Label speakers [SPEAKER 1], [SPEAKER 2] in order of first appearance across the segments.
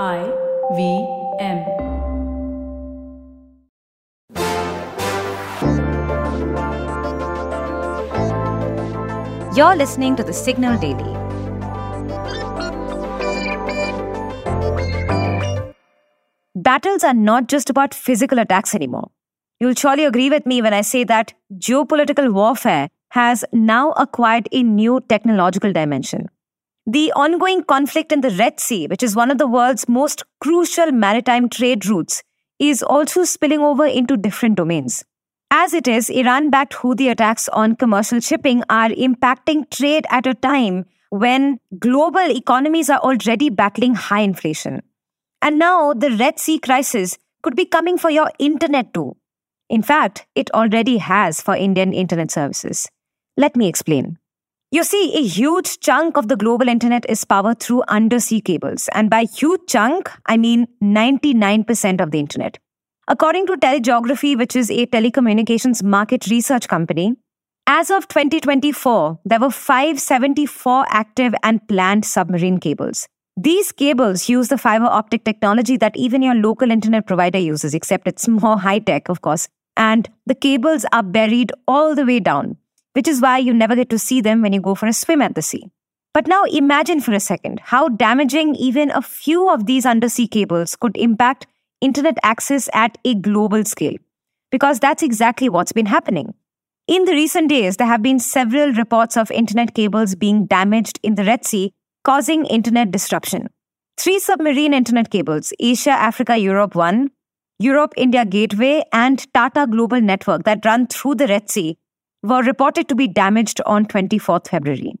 [SPEAKER 1] I V M.
[SPEAKER 2] You're listening to the Signal Daily. Battles are not just about physical attacks anymore. You'll surely agree with me when I say that geopolitical warfare has now acquired a new technological dimension. The ongoing conflict in the Red Sea, which is one of the world's most crucial maritime trade routes, is also spilling over into different domains. As it is, Iran backed Houthi attacks on commercial shipping are impacting trade at a time when global economies are already battling high inflation. And now the Red Sea crisis could be coming for your internet too. In fact, it already has for Indian internet services. Let me explain. You see, a huge chunk of the global internet is powered through undersea cables. And by huge chunk, I mean 99% of the internet. According to Telegeography, which is a telecommunications market research company, as of 2024, there were 574 active and planned submarine cables. These cables use the fiber optic technology that even your local internet provider uses, except it's more high tech, of course. And the cables are buried all the way down, which is why you never get to see them when you go for a swim at the sea. But now imagine for a second how damaging even a few of these undersea cables could impact internet access at a global scale. Because that's exactly what's been happening. In the recent days, there have been several reports of internet cables being damaged in the Red Sea, causing internet disruption. Three submarine internet cables, Asia, Africa, Europe 1, Europe India Gateway, and Tata Global Network that run through the Red Sea, were reported to be damaged on 24th February.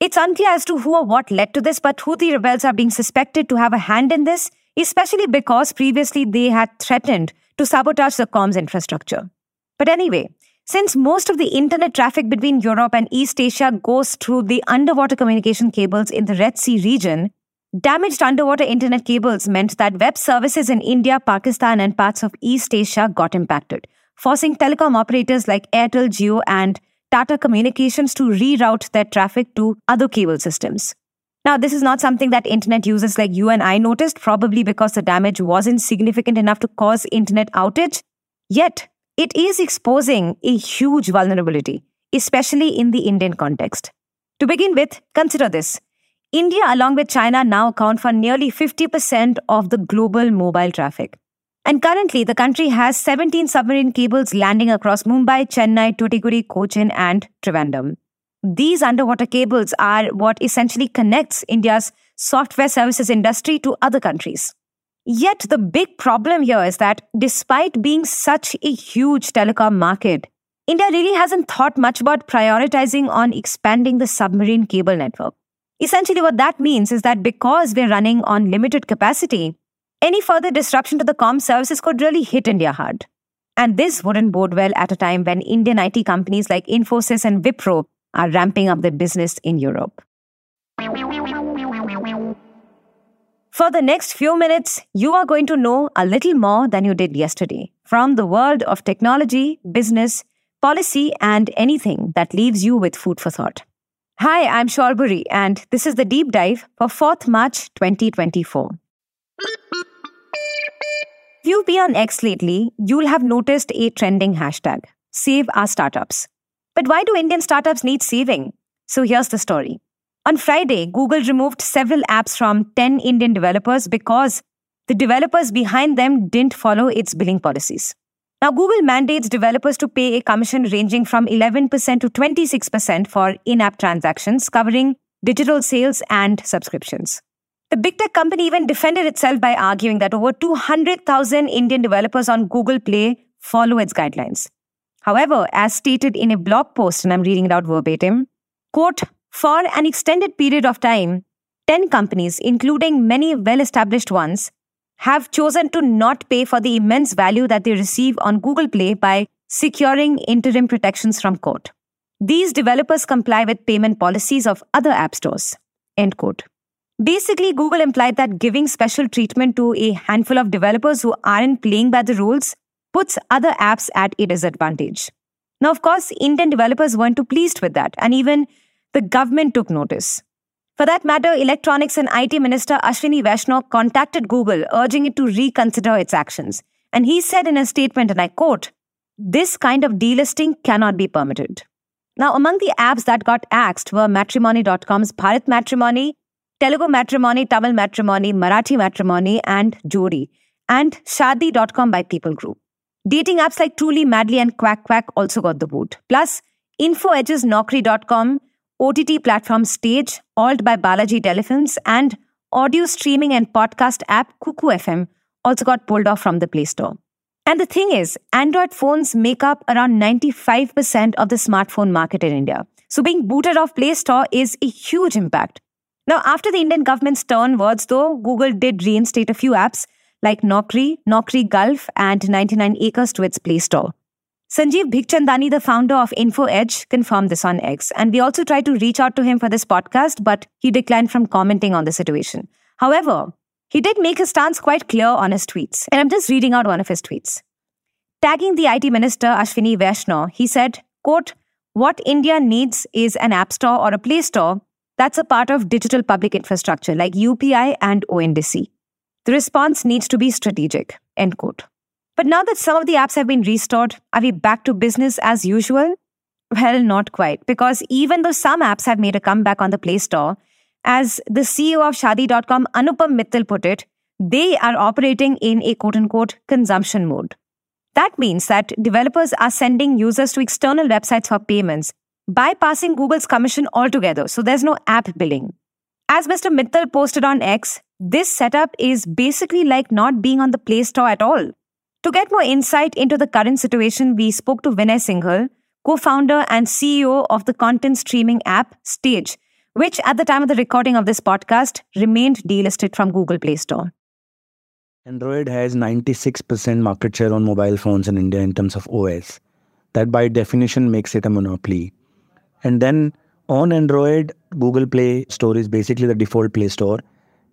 [SPEAKER 2] It's unclear as to who or what led to this, but Houthi rebels are being suspected to have a hand in this, especially because previously they had threatened to sabotage the comms infrastructure. But anyway, since most of the internet traffic between Europe and East Asia goes through the underwater communication cables in the Red Sea region, damaged underwater internet cables meant that web services in India, Pakistan, and parts of East Asia got impacted, forcing telecom operators like Airtel, Jio, and Tata Communications to reroute their traffic to other cable systems. Now, this is not something that internet users like you and I noticed, probably because the damage wasn't significant enough to cause internet outage. Yet, it is exposing a huge vulnerability, especially in the Indian context. To begin with, consider this. India, along with China, now account for nearly 50% of the global mobile traffic. And currently, the country has 17 submarine cables landing across Mumbai, Chennai, Tuticorin, Cochin, and Trivandrum. These underwater cables are what essentially connects India's software services industry to other countries. Yet the big problem here is that despite being such a huge telecom market, India really hasn't thought much about prioritizing on expanding the submarine cable network. Essentially, what that means is that because we're running on limited capacity, any further disruption to the com services could really hit India hard. And this wouldn't bode well at a time when Indian IT companies like Infosys and Wipro are ramping up their business in Europe. For the next few minutes, you are going to know a little more than you did yesterday from the world of technology, business, policy, and anything that leaves you with food for thought. Hi, I'm Shorbori, and this is the deep dive for 4th March 2024. If you've been on X lately, you'll have noticed a trending hashtag Save Our Startups. But why do Indian startups need saving? So here's the story. On Friday, Google removed several apps from 10 Indian developers because the developers behind them didn't follow its billing policies. Now, Google mandates developers to pay a commission ranging from 11% to 26% for in app transactions, covering digital sales and subscriptions. The big tech company even defended itself by arguing that over 200,000 Indian developers on Google Play follow its guidelines. However, as stated in a blog post, and I'm reading it out verbatim, quote, for an extended period of time, 10 companies, including many well established ones, have chosen to not pay for the immense value that they receive on Google Play by securing interim protections from court. These developers comply with payment policies of other app stores. End quote. Basically, Google implied that giving special treatment to a handful of developers who aren't playing by the rules puts other apps at a disadvantage. Now, of course, Indian developers weren't too pleased with that, and even the government took notice. For that matter, Electronics and IT Minister Ashwini Vaishnaw contacted Google, urging it to reconsider its actions. And he said in a statement, and I quote, This kind of delisting cannot be permitted. Now, among the apps that got axed were Matrimony.com's Bharat Matrimony, Telugu Matrimony, Tamil Matrimony, Marathi Matrimony, and Jodi, and Shadi.com by People Group. Dating apps like Truly, Madly, and Quack Quack also got the boot. Plus, InfoEdge's Naukri.com, OTT platform Stage, Alt by Balaji Telefilms, and audio streaming and podcast app Kuku FM also got pulled off from the Play Store. And the thing is, Android phones make up around 95% of the smartphone market in India. So being booted off Play Store is a huge impact. Now, after the Indian government's stern words, though, Google did reinstate a few apps like Naukri, Naukri Gulf, and 99 Acres to its Play Store. Sanjeev Bikhchandani, the founder of InfoEdge, confirmed this on X. And we also tried to reach out to him for this podcast, but he declined from commenting on the situation. However, he did make his stance quite clear on his tweets. And I'm just reading out one of his tweets. Tagging the IT minister Ashwini Vaishnaw, he said, quote, what India needs is an app store or a play store that's a part of digital public infrastructure like UPI and ONDC. The response needs to be strategic. End quote. But now that some of the apps have been restored, are we back to business as usual? Well, not quite, because even though some apps have made a comeback on the Play Store, as the CEO of Shadi.com, Anupam Mittal, put it, they are operating in a quote unquote consumption mode. That means that developers are sending users to external websites for payments, bypassing Google's commission altogether. So there's no app billing. As Mr. Mittal posted on X, this setup is basically like not being on the Play Store at all. To get more insight into the current situation, we spoke to Vinay Singhal, co founder and CEO of the content streaming app Stage, which at the time of the recording of this podcast remained delisted from Google Play Store.
[SPEAKER 3] Android has 96% market share on mobile phones in India in terms of OS. That by definition makes it a monopoly. And then on Android, Google Play Store is basically the default Play Store.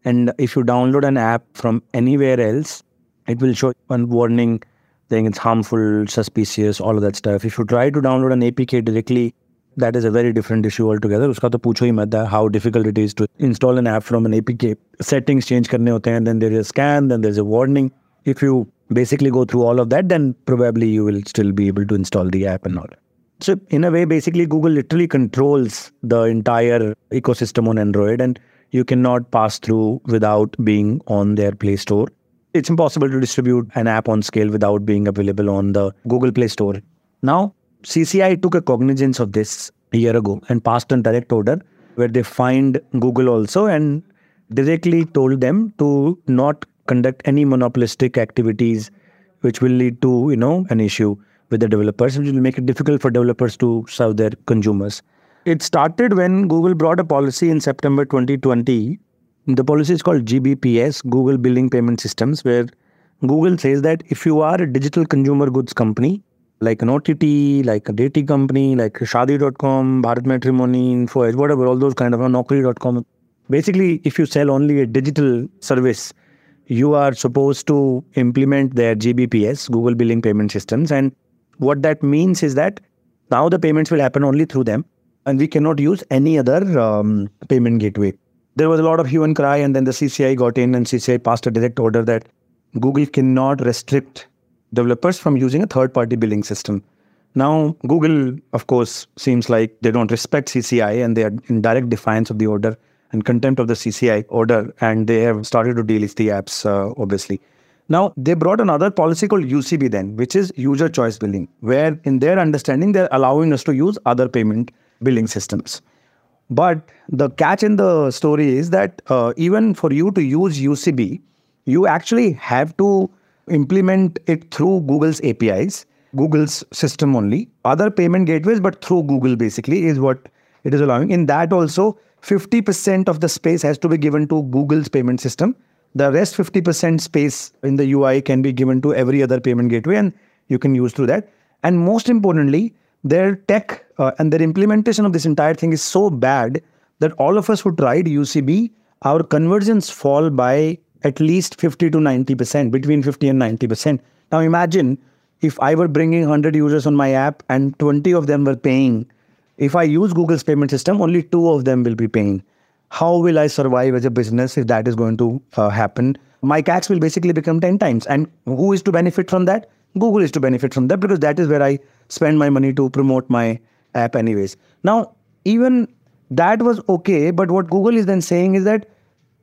[SPEAKER 3] And if you download an app from anywhere else, it will show one warning saying it's harmful, suspicious, all of that stuff. If you try to download an APK directly, that is a very different issue altogether. Uska to pucho hi mat how difficult it is to install an app from an APK. Settings change karne hote hain, then there is a scan, then there's a warning. If you basically go through all of that, then probably you will still be able to install the app and all. So in a way, basically Google literally controls the entire ecosystem on Android and you cannot pass through without being on their Play Store. It's impossible to distribute an app on scale without being available on the Google Play Store. Now, CCI took a cognizance of this a year ago and passed a direct order where they fined Google also and directly told them to not conduct any monopolistic activities which will lead to, you know, an issue with the developers, which will make it difficult for developers to serve their consumers. It started when Google brought a policy in September 2020. The policy is called GBPS, Google Billing Payment Systems, where Google says that if you are a digital consumer goods company, like an OTT, like a dating company, like Shadi.com, Bharat Matrimony, InfoEdge, whatever, all those kind of, Naukri.com. Basically, if you sell only a digital service, you are supposed to implement their GBPS, Google Billing Payment Systems, and what that means is that now the payments will happen only through them and we cannot use any other um, payment gateway. There was a lot of hue and cry, and then the CCI got in, and CCI passed a direct order that Google cannot restrict developers from using a third party billing system. Now, Google, of course, seems like they don't respect CCI and they are in direct defiance of the order and contempt of the CCI order, and they have started to delist the apps, uh, obviously. Now, they brought another policy called UCB then, which is user choice billing, where in their understanding, they're allowing us to use other payment billing systems. But the catch in the story is that uh, even for you to use UCB, you actually have to implement it through Google's APIs, Google's system only. Other payment gateways, but through Google basically is what it is allowing. In that also, 50% of the space has to be given to Google's payment system the rest 50% space in the UI can be given to every other payment gateway and you can use through that. And most importantly, their tech uh, and their implementation of this entire thing is so bad that all of us who tried UCB, our conversions fall by at least 50 to 90%, between 50 and 90%. Now imagine if I were bringing 100 users on my app and 20 of them were paying. If I use Google's payment system, only two of them will be paying. How will I survive as a business if that is going to uh, happen? My CACs will basically become 10 times. And who is to benefit from that? Google is to benefit from that because that is where I spend my money to promote my app, anyways. Now, even that was okay. But what Google is then saying is that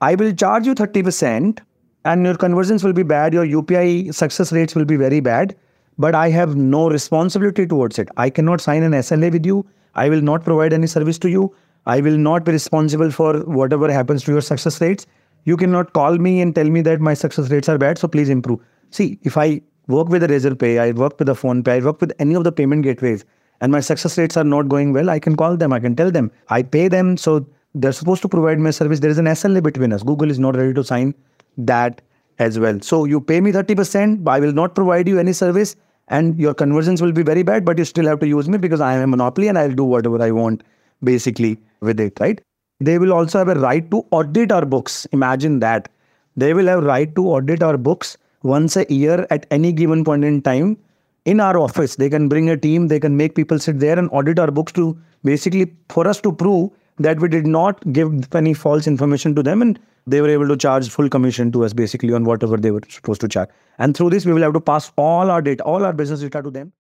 [SPEAKER 3] I will charge you 30% and your conversions will be bad, your UPI success rates will be very bad, but I have no responsibility towards it. I cannot sign an SLA with you. I will not provide any service to you. I will not be responsible for whatever happens to your success rates. You cannot call me and tell me that my success rates are bad, so please improve. See, if I work with a Razorpay, I work with a PhonePe, I work with any of the payment gateways, and my success rates are not going well, I can call them, I can tell them. I pay them, so they're supposed to provide me a service. There is an SLA between us. Google is not ready to sign that as well. So you pay me 30%, I will not provide you any service, and your conversions will be very bad, but you still have to use me because I am a monopoly and I'll do whatever I want basically with it, right? They will also have a right to audit our books. Imagine that. They will have right to audit our books once a year at any given point in time in our office. They can bring a team, they can make people sit there and audit our books to basically for us to prove that we did not give any false information to them and they were able to charge full commission to us basically on whatever they were supposed to charge. And through this, we will have to pass all our data, all our business data to them.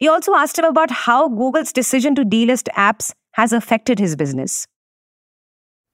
[SPEAKER 2] We also asked him about how Google's decision to delist apps has affected his business.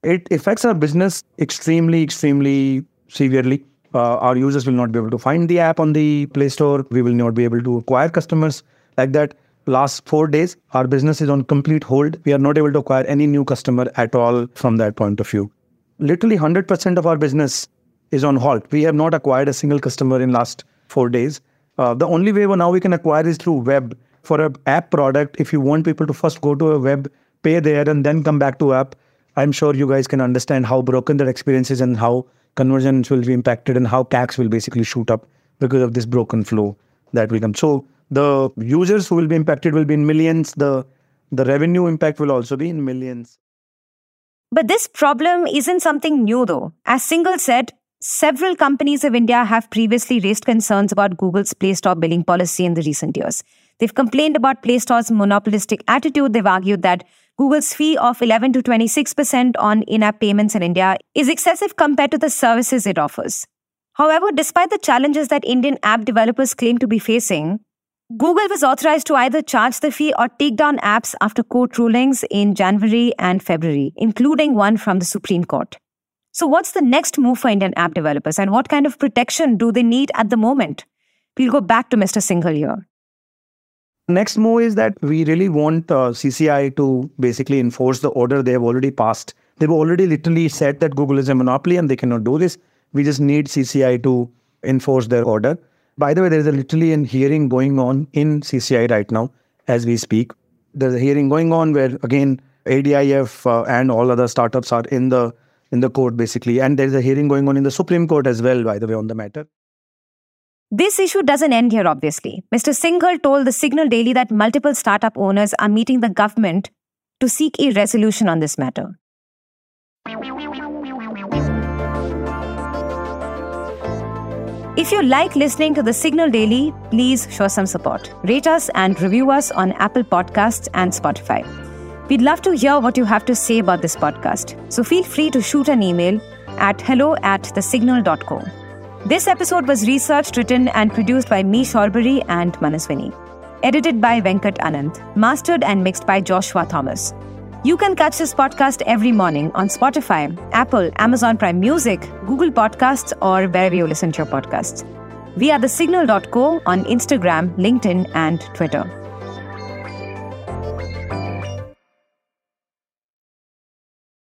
[SPEAKER 3] It affects our business extremely, extremely severely. Uh, our users will not be able to find the app on the Play Store. We will not be able to acquire customers like that last four days, our business is on complete hold. We are not able to acquire any new customer at all from that point of view. Literally 100% of our business is on halt. We have not acquired a single customer in last four days. Uh, the only way now we can acquire is through web. For an app product, if you want people to first go to a web, pay there, and then come back to app, I'm sure you guys can understand how broken that experience is and how conversions will be impacted and how CACs will basically shoot up because of this broken flow that will come. So the users who will be impacted will be in millions. The the revenue impact will also be in millions.
[SPEAKER 2] But this problem isn't something new though. As singhal said several companies of india have previously raised concerns about google's play store billing policy in the recent years. They've complained about play store's monopolistic attitude. They've argued that google's fee of 11 to 26% on in-app payments in india is excessive compared to the services it offers However, despite the challenges that Indian app developers claim to be facing, Google was authorized to either charge the fee or take down apps after court rulings in January and February, including one from the Supreme Court. So, what's the next move for Indian app developers and what kind of protection do they need at the moment? We'll go back to Mr. Singhal here.
[SPEAKER 3] Next move is that we really want uh, CCI to basically enforce the order they have already passed. They've already literally said that Google is a monopoly and they cannot do this. We just need CCI to enforce their order. By the way, there is a literally a hearing going on in CCI right now as we speak. There's a hearing going on where again ADIF uh, and all other startups are in the in the court basically, and there's a hearing going on in the Supreme Court as well. By the way, on the matter.
[SPEAKER 2] This issue doesn't end here, obviously. Mr. Singhal told the Signal Daily that multiple startup owners are meeting the government to seek a resolution on this matter. If you like listening to the Signal Daily, please show some support. Rate us and review us on Apple Podcasts and Spotify. We'd love to hear what you have to say about this podcast. So feel free to shoot an email at hello at thesignal.co. This episode was researched, written, and produced by me, Shorbori, and Manaswini. Edited by Venkat Ananth. Mastered and mixed by Joshua Thomas. You can catch this podcast every morning on Spotify, Apple, Amazon Prime Music, Google Podcasts, or wherever you listen to your podcasts. We are thesignal.co on Instagram, LinkedIn, and Twitter.